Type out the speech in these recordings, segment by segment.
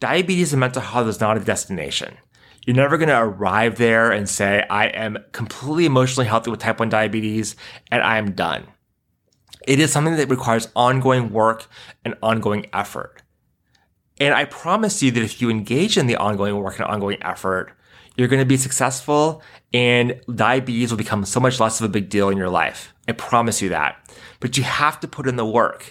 diabetes and mental health is not a destination. You're never going to arrive there and say, I am completely emotionally healthy with type 1 diabetes and I am done. It is something that requires ongoing work and ongoing effort. And I promise you that if you engage in the ongoing work and ongoing effort, you're going to be successful and diabetes will become so much less of a big deal in your life. I promise you that. But you have to put in the work.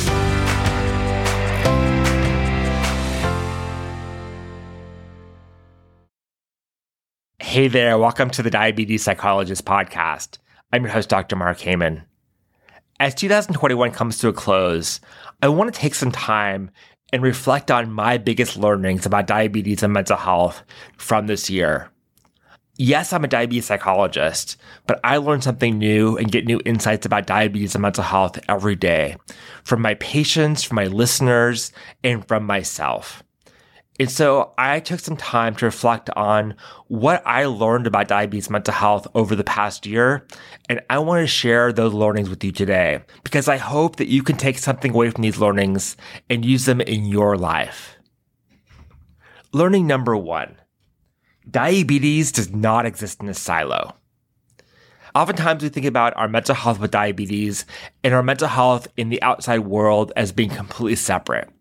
Hey there, welcome to the Diabetes Psychologist Podcast. I'm your host, Dr. Mark Heyman. As 2021 comes to a close, I want to take some time and reflect on my biggest learnings about diabetes and mental health from this year. Yes, I'm a diabetes psychologist, but I learn something new and get new insights about diabetes and mental health every day from my patients, from my listeners, and from myself. And so I took some time to reflect on what I learned about diabetes mental health over the past year. And I want to share those learnings with you today because I hope that you can take something away from these learnings and use them in your life. Learning number one diabetes does not exist in a silo. Oftentimes we think about our mental health with diabetes and our mental health in the outside world as being completely separate.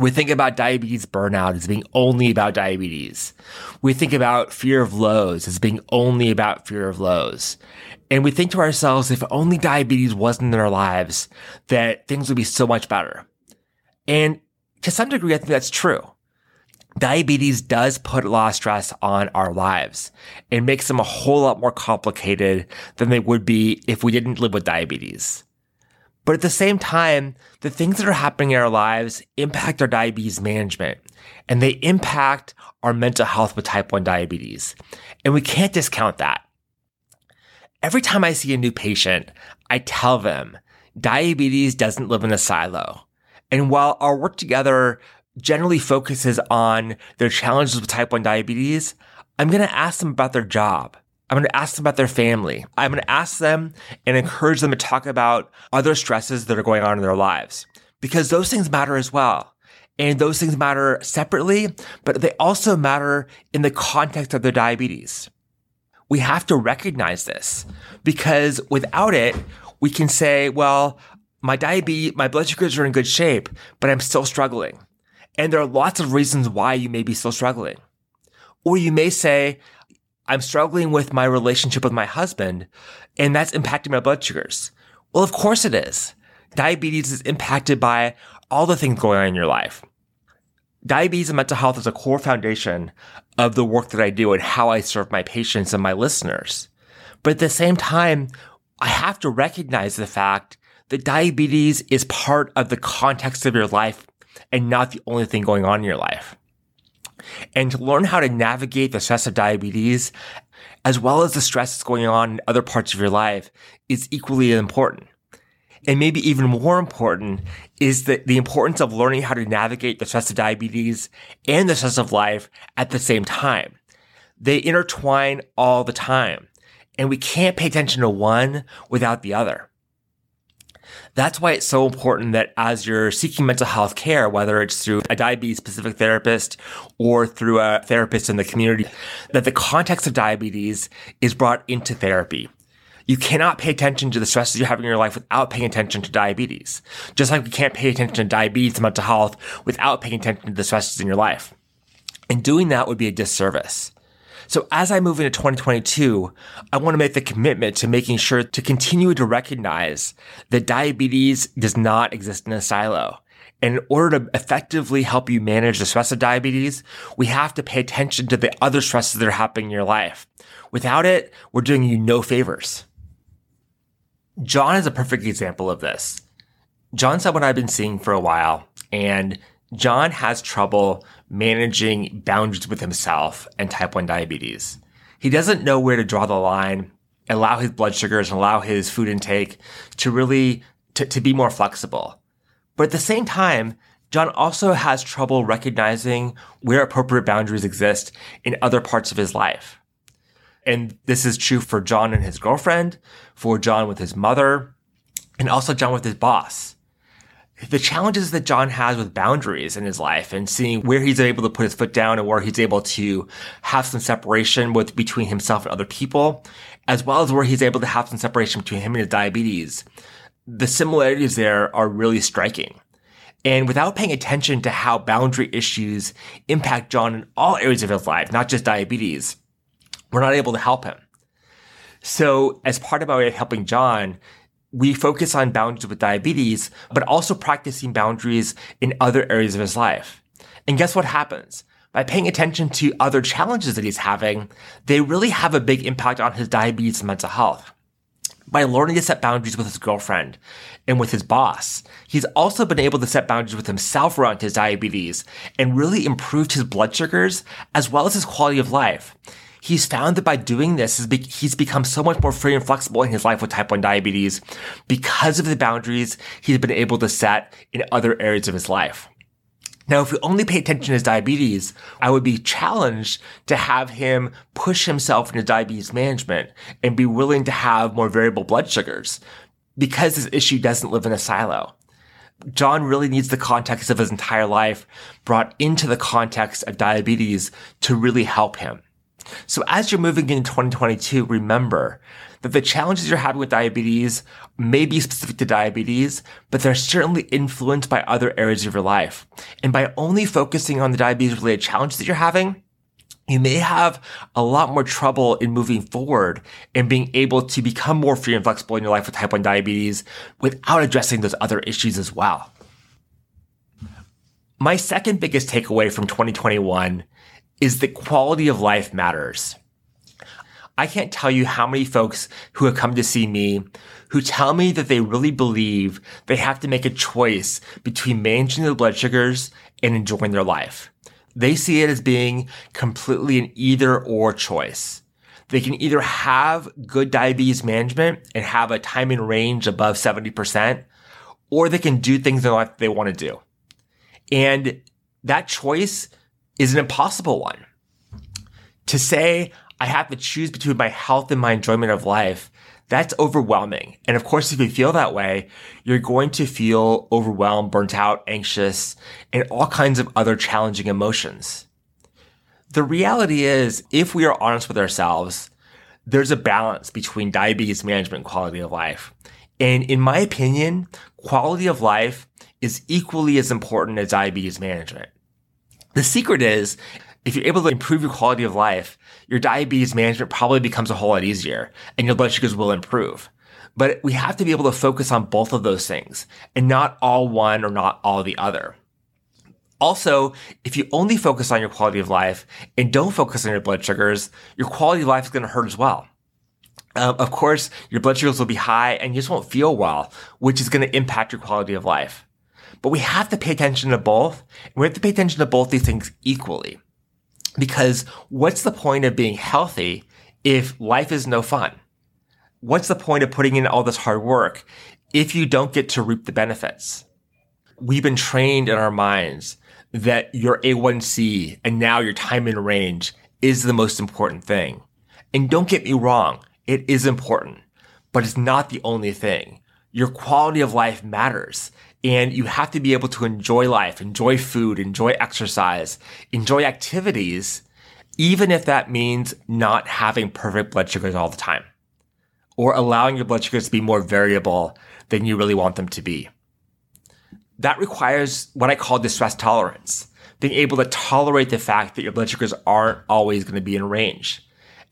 We think about diabetes burnout as being only about diabetes. We think about fear of lows as being only about fear of lows. And we think to ourselves, if only diabetes wasn't in our lives, that things would be so much better. And to some degree, I think that's true. Diabetes does put a lot of stress on our lives and makes them a whole lot more complicated than they would be if we didn't live with diabetes. But at the same time, the things that are happening in our lives impact our diabetes management and they impact our mental health with type 1 diabetes. And we can't discount that. Every time I see a new patient, I tell them diabetes doesn't live in a silo. And while our work together generally focuses on their challenges with type 1 diabetes, I'm going to ask them about their job. I'm going to ask them about their family. I'm going to ask them and encourage them to talk about other stresses that are going on in their lives because those things matter as well. And those things matter separately, but they also matter in the context of their diabetes. We have to recognize this because without it, we can say, well, my diabetes, my blood sugars are in good shape, but I'm still struggling. And there are lots of reasons why you may be still struggling. Or you may say, I'm struggling with my relationship with my husband and that's impacting my blood sugars. Well, of course it is. Diabetes is impacted by all the things going on in your life. Diabetes and mental health is a core foundation of the work that I do and how I serve my patients and my listeners. But at the same time, I have to recognize the fact that diabetes is part of the context of your life and not the only thing going on in your life and to learn how to navigate the stress of diabetes, as well as the stress that's going on in other parts of your life, is equally important. And maybe even more important is the, the importance of learning how to navigate the stress of diabetes and the stress of life at the same time. They intertwine all the time, and we can't pay attention to one without the other. That's why it's so important that as you're seeking mental health care, whether it's through a diabetes specific therapist or through a therapist in the community, that the context of diabetes is brought into therapy. You cannot pay attention to the stresses you're having in your life without paying attention to diabetes. Just like we can't pay attention to diabetes and mental health without paying attention to the stresses in your life. And doing that would be a disservice. So as I move into 2022, I want to make the commitment to making sure to continue to recognize that diabetes does not exist in a silo. And in order to effectively help you manage the stress of diabetes, we have to pay attention to the other stresses that are happening in your life. Without it, we're doing you no favors. John is a perfect example of this. John's what I've been seeing for a while, and John has trouble managing boundaries with himself and type 1 diabetes. He doesn't know where to draw the line, allow his blood sugars and allow his food intake to really to, to be more flexible. But at the same time, John also has trouble recognizing where appropriate boundaries exist in other parts of his life. And this is true for John and his girlfriend, for John with his mother, and also John with his boss. The challenges that John has with boundaries in his life and seeing where he's able to put his foot down and where he's able to have some separation with between himself and other people, as well as where he's able to have some separation between him and his diabetes. The similarities there are really striking. And without paying attention to how boundary issues impact John in all areas of his life, not just diabetes, we're not able to help him. So as part of our helping John, we focus on boundaries with diabetes, but also practicing boundaries in other areas of his life. And guess what happens? By paying attention to other challenges that he's having, they really have a big impact on his diabetes and mental health. By learning to set boundaries with his girlfriend and with his boss, he's also been able to set boundaries with himself around his diabetes and really improved his blood sugars as well as his quality of life he's found that by doing this, he's become so much more free and flexible in his life with type 1 diabetes because of the boundaries he's been able to set in other areas of his life. Now, if we only pay attention to his diabetes, I would be challenged to have him push himself into diabetes management and be willing to have more variable blood sugars because this issue doesn't live in a silo. John really needs the context of his entire life brought into the context of diabetes to really help him. So as you're moving into 2022, remember that the challenges you're having with diabetes may be specific to diabetes, but they're certainly influenced by other areas of your life. And by only focusing on the diabetes related challenges that you're having, you may have a lot more trouble in moving forward and being able to become more free and flexible in your life with type 1 diabetes without addressing those other issues as well. My second biggest takeaway from 2021 is that quality of life matters. I can't tell you how many folks who have come to see me who tell me that they really believe they have to make a choice between managing their blood sugars and enjoying their life. They see it as being completely an either or choice. They can either have good diabetes management and have a time in range above 70%, or they can do things in life they want to do. And that choice is an impossible one. To say I have to choose between my health and my enjoyment of life, that's overwhelming. And of course, if you feel that way, you're going to feel overwhelmed, burnt out, anxious, and all kinds of other challenging emotions. The reality is, if we are honest with ourselves, there's a balance between diabetes management and quality of life. And in my opinion, quality of life is equally as important as diabetes management. The secret is if you're able to improve your quality of life, your diabetes management probably becomes a whole lot easier and your blood sugars will improve. But we have to be able to focus on both of those things and not all one or not all the other. Also, if you only focus on your quality of life and don't focus on your blood sugars, your quality of life is going to hurt as well. Um, of course, your blood sugars will be high and you just won't feel well, which is going to impact your quality of life. But we have to pay attention to both. We have to pay attention to both these things equally. Because what's the point of being healthy if life is no fun? What's the point of putting in all this hard work if you don't get to reap the benefits? We've been trained in our minds that your A1C and now your time in range is the most important thing. And don't get me wrong, it is important, but it's not the only thing. Your quality of life matters. And you have to be able to enjoy life, enjoy food, enjoy exercise, enjoy activities, even if that means not having perfect blood sugars all the time or allowing your blood sugars to be more variable than you really want them to be. That requires what I call distress tolerance, being able to tolerate the fact that your blood sugars aren't always going to be in range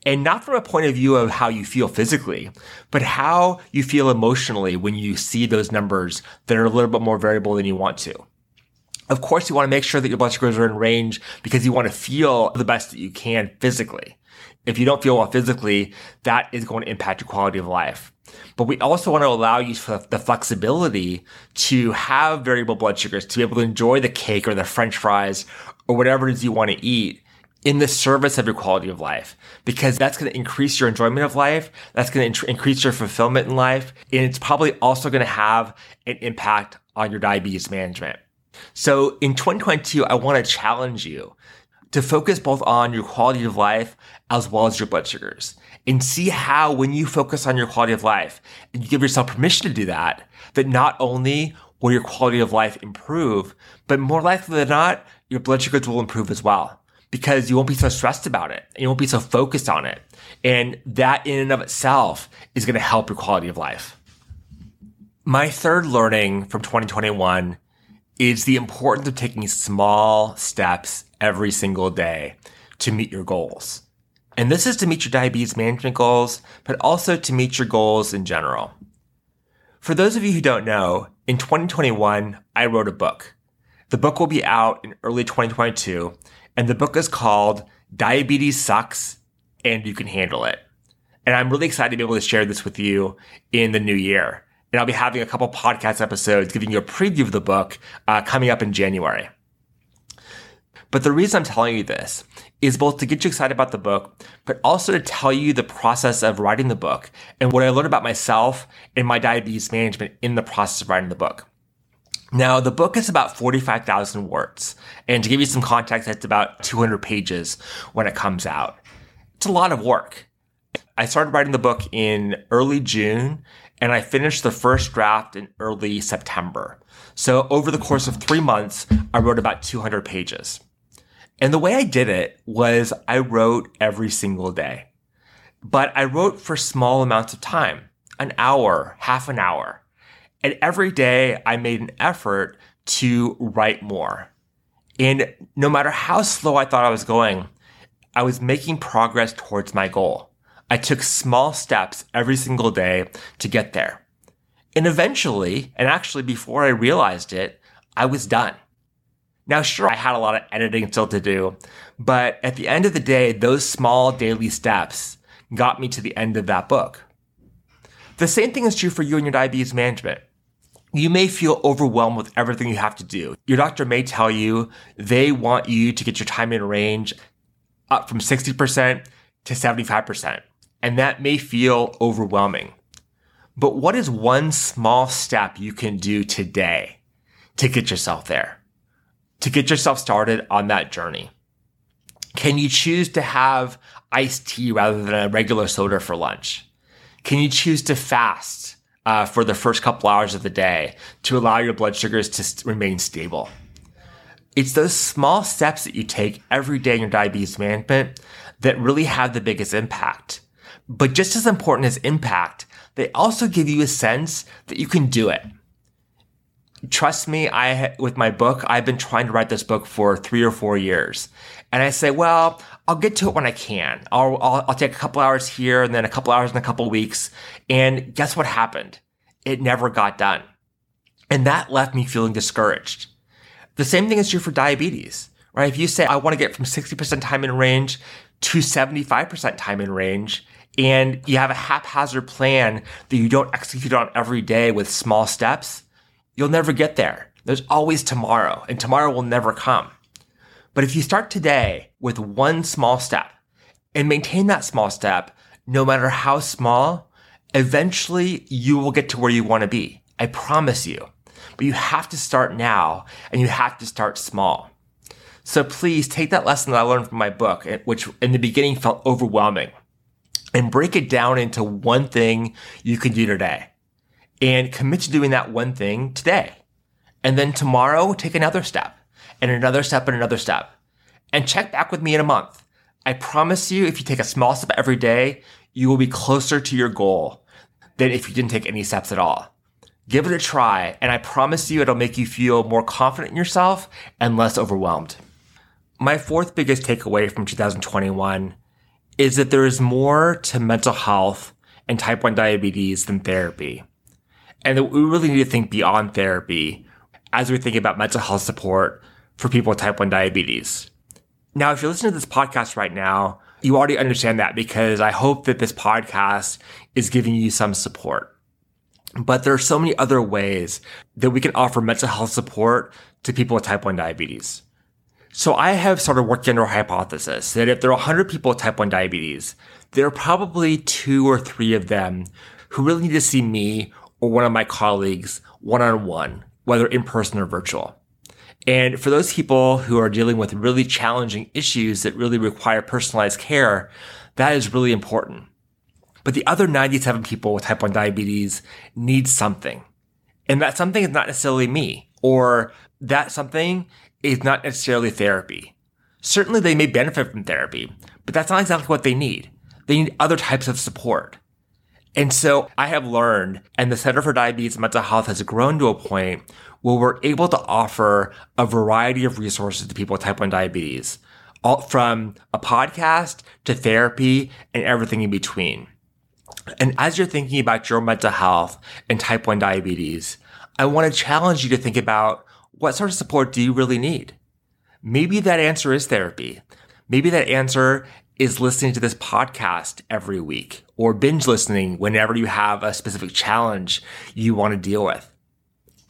and not from a point of view of how you feel physically, but how you feel emotionally when you see those numbers that are a little bit more variable than you want to. Of course, you want to make sure that your blood sugars are in range because you want to feel the best that you can physically. If you don't feel well physically, that is going to impact your quality of life. But we also want to allow you the flexibility to have variable blood sugars, to be able to enjoy the cake or the french fries or whatever it is you want to eat in the service of your quality of life because that's going to increase your enjoyment of life. That's going to increase your fulfillment in life. And it's probably also going to have an impact on your diabetes management. So in 2022, I want to challenge you to focus both on your quality of life as well as your blood sugars and see how when you focus on your quality of life and you give yourself permission to do that, that not only will your quality of life improve, but more likely than not, your blood sugars will improve as well because you won't be so stressed about it. You won't be so focused on it. And that in and of itself is going to help your quality of life. My third learning from 2021 is the importance of taking small steps every single day to meet your goals. And this is to meet your diabetes management goals, but also to meet your goals in general. For those of you who don't know, in 2021, I wrote a book. The book will be out in early 2022, and the book is called Diabetes Sucks and You Can Handle It. And I'm really excited to be able to share this with you in the new year. And I'll be having a couple podcast episodes giving you a preview of the book uh, coming up in January. But the reason I'm telling you this is both to get you excited about the book, but also to tell you the process of writing the book and what I learned about myself and my diabetes management in the process of writing the book. Now, the book is about 45,000 words. And to give you some context, it's about 200 pages when it comes out. It's a lot of work. I started writing the book in early June and I finished the first draft in early September. So over the course of three months, I wrote about 200 pages. And the way I did it was I wrote every single day, but I wrote for small amounts of time, an hour, half an hour. And every day I made an effort to write more. And no matter how slow I thought I was going, I was making progress towards my goal. I took small steps every single day to get there. And eventually, and actually before I realized it, I was done. Now, sure, I had a lot of editing still to do, but at the end of the day, those small daily steps got me to the end of that book. The same thing is true for you and your diabetes management. You may feel overwhelmed with everything you have to do. Your doctor may tell you they want you to get your time in range up from 60% to 75%. And that may feel overwhelming. But what is one small step you can do today to get yourself there? To get yourself started on that journey? Can you choose to have iced tea rather than a regular soda for lunch? Can you choose to fast uh, for the first couple hours of the day to allow your blood sugars to st- remain stable? It's those small steps that you take every day in your diabetes management that really have the biggest impact. But just as important as impact, they also give you a sense that you can do it. Trust me, I with my book, I've been trying to write this book for three or four years, and I say, well, I'll get to it when I can. I'll, I'll, I'll take a couple hours here and then a couple hours in a couple weeks. And guess what happened? It never got done, and that left me feeling discouraged. The same thing is true for diabetes, right? If you say I want to get from 60% time in range to 75% time in range, and you have a haphazard plan that you don't execute on every day with small steps, you'll never get there. There's always tomorrow, and tomorrow will never come. But if you start today with one small step and maintain that small step, no matter how small, eventually you will get to where you want to be. I promise you. But you have to start now and you have to start small. So please take that lesson that I learned from my book, which in the beginning felt overwhelming and break it down into one thing you can do today and commit to doing that one thing today. And then tomorrow, take another step and another step and another step and check back with me in a month. I promise you, if you take a small step every day, you will be closer to your goal than if you didn't take any steps at all. Give it a try, and I promise you it'll make you feel more confident in yourself and less overwhelmed. My fourth biggest takeaway from 2021 is that there is more to mental health and type 1 diabetes than therapy. And that we really need to think beyond therapy as we think about mental health support for people with type 1 diabetes. Now, if you're listening to this podcast right now, you already understand that because I hope that this podcast is giving you some support. But there are so many other ways that we can offer mental health support to people with type 1 diabetes. So I have started working under a hypothesis that if there are 100 people with type 1 diabetes, there are probably two or three of them who really need to see me or one of my colleagues one on one, whether in person or virtual. And for those people who are dealing with really challenging issues that really require personalized care, that is really important. But the other 97 people with type 1 diabetes need something. And that something is not necessarily me, or that something is not necessarily therapy. Certainly they may benefit from therapy, but that's not exactly what they need. They need other types of support. And so I have learned, and the Center for Diabetes and Mental Health has grown to a point where we're able to offer a variety of resources to people with type 1 diabetes, all from a podcast to therapy and everything in between. And as you're thinking about your mental health and type 1 diabetes, I want to challenge you to think about what sort of support do you really need? Maybe that answer is therapy. Maybe that answer is listening to this podcast every week or binge listening whenever you have a specific challenge you want to deal with.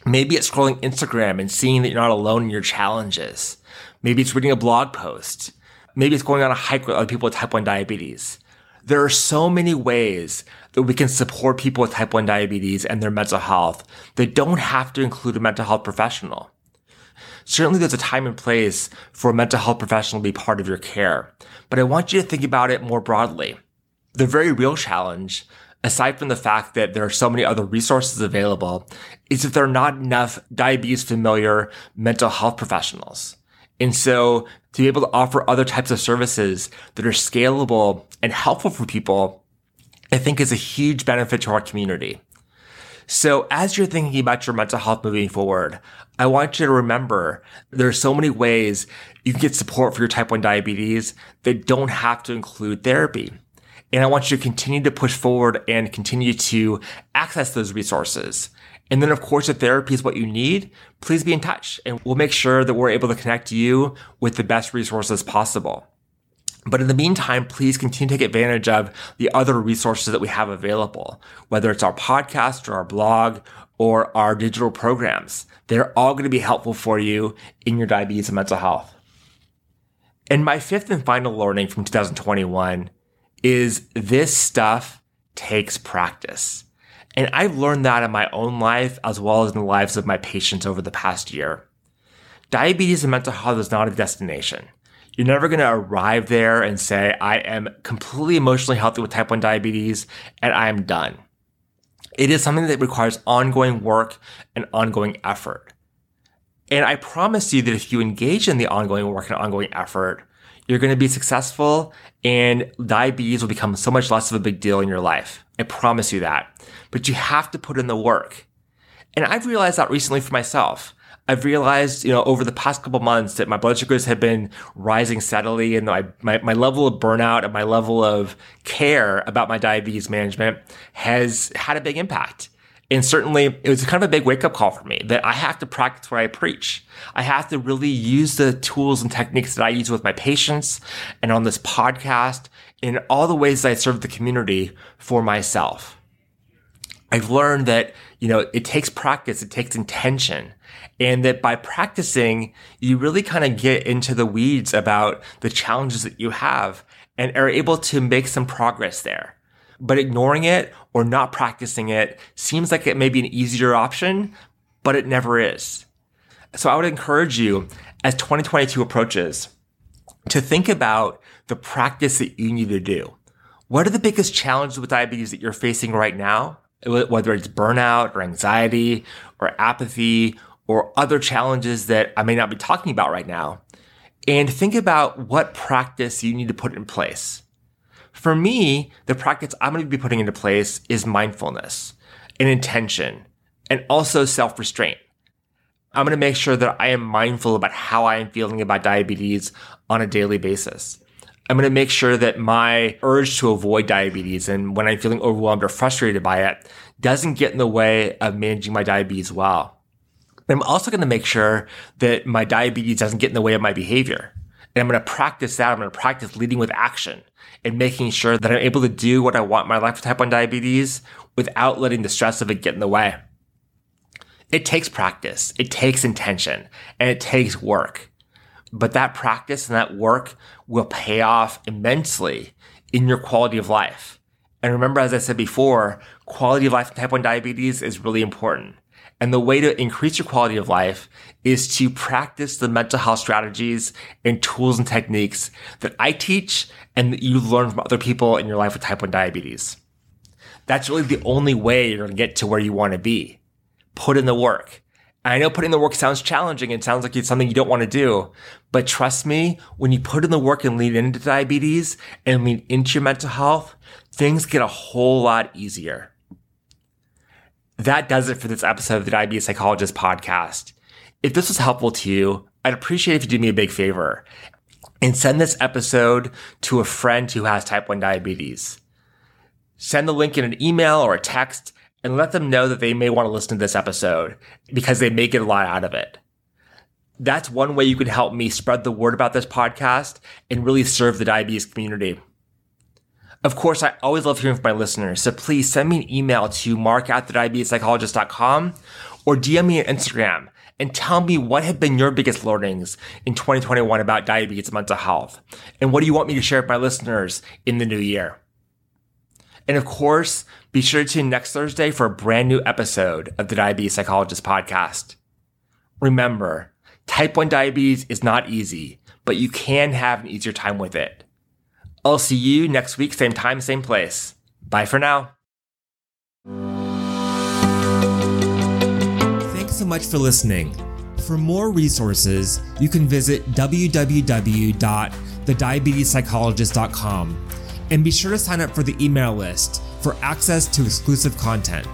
Maybe it's scrolling Instagram and seeing that you're not alone in your challenges. Maybe it's reading a blog post. Maybe it's going on a hike with other people with type 1 diabetes. There are so many ways that we can support people with type 1 diabetes and their mental health that don't have to include a mental health professional. Certainly there's a time and place for a mental health professional to be part of your care, but I want you to think about it more broadly. The very real challenge aside from the fact that there are so many other resources available, is that there are not enough diabetes familiar mental health professionals. And so to be able to offer other types of services that are scalable and helpful for people, I think is a huge benefit to our community. So as you're thinking about your mental health moving forward, I want you to remember there are so many ways you can get support for your type 1 diabetes that don't have to include therapy. And I want you to continue to push forward and continue to access those resources. And then, of course, if therapy is what you need, please be in touch and we'll make sure that we're able to connect you with the best resources possible. But in the meantime, please continue to take advantage of the other resources that we have available, whether it's our podcast or our blog or our digital programs. They're all going to be helpful for you in your diabetes and mental health. And my fifth and final learning from 2021 is this stuff takes practice. And I've learned that in my own life as well as in the lives of my patients over the past year. Diabetes and mental health is not a destination. You're never going to arrive there and say, I am completely emotionally healthy with type 1 diabetes and I am done. It is something that requires ongoing work and ongoing effort. And I promise you that if you engage in the ongoing work and ongoing effort, you're going to be successful and diabetes will become so much less of a big deal in your life. I promise you that. But you have to put in the work. And I've realized that recently for myself. I've realized, you know, over the past couple months that my blood sugars have been rising steadily and my, my, my level of burnout and my level of care about my diabetes management has had a big impact. And certainly it was kind of a big wake up call for me that I have to practice what I preach. I have to really use the tools and techniques that I use with my patients and on this podcast in all the ways that I serve the community for myself. I've learned that, you know, it takes practice, it takes intention. And that by practicing, you really kind of get into the weeds about the challenges that you have and are able to make some progress there but ignoring it or not practicing it seems like it may be an easier option, but it never is. So I would encourage you as 2022 approaches to think about the practice that you need to do. What are the biggest challenges with diabetes that you're facing right now? Whether it's burnout or anxiety or apathy or other challenges that I may not be talking about right now. And think about what practice you need to put in place. For me, the practice I'm going to be putting into place is mindfulness and intention and also self restraint. I'm going to make sure that I am mindful about how I am feeling about diabetes on a daily basis. I'm going to make sure that my urge to avoid diabetes and when I'm feeling overwhelmed or frustrated by it doesn't get in the way of managing my diabetes well. I'm also going to make sure that my diabetes doesn't get in the way of my behavior. And I'm going to practice that. I'm going to practice leading with action and making sure that I'm able to do what I want my life with type 1 diabetes without letting the stress of it get in the way. It takes practice, it takes intention, and it takes work. but that practice and that work will pay off immensely in your quality of life. And remember, as I said before, quality of life in type 1 diabetes is really important. And the way to increase your quality of life is to practice the mental health strategies and tools and techniques that I teach and that you learn from other people in your life with type 1 diabetes. That's really the only way you're going to get to where you want to be. Put in the work. And I know putting in the work sounds challenging and sounds like it's something you don't want to do. But trust me, when you put in the work and lean into diabetes and lean into your mental health, things get a whole lot easier. That does it for this episode of the Diabetes Psychologist podcast. If this was helpful to you, I'd appreciate if you do me a big favor and send this episode to a friend who has type 1 diabetes. Send the link in an email or a text and let them know that they may want to listen to this episode because they may get a lot out of it. That's one way you can help me spread the word about this podcast and really serve the diabetes community. Of course, I always love hearing from my listeners, so please send me an email to mark at thediabetespsychologist.com or DM me on Instagram and tell me what have been your biggest learnings in 2021 about diabetes and mental health. And what do you want me to share with my listeners in the new year? And of course, be sure to tune next Thursday for a brand new episode of the Diabetes Psychologist podcast. Remember, type 1 diabetes is not easy, but you can have an easier time with it. I'll see you next week, same time, same place. Bye for now. Thanks so much for listening. For more resources, you can visit www.thediabetespsychologist.com and be sure to sign up for the email list for access to exclusive content.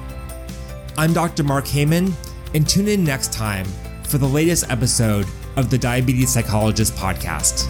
I'm Dr. Mark Heyman, and tune in next time for the latest episode of the Diabetes Psychologist podcast.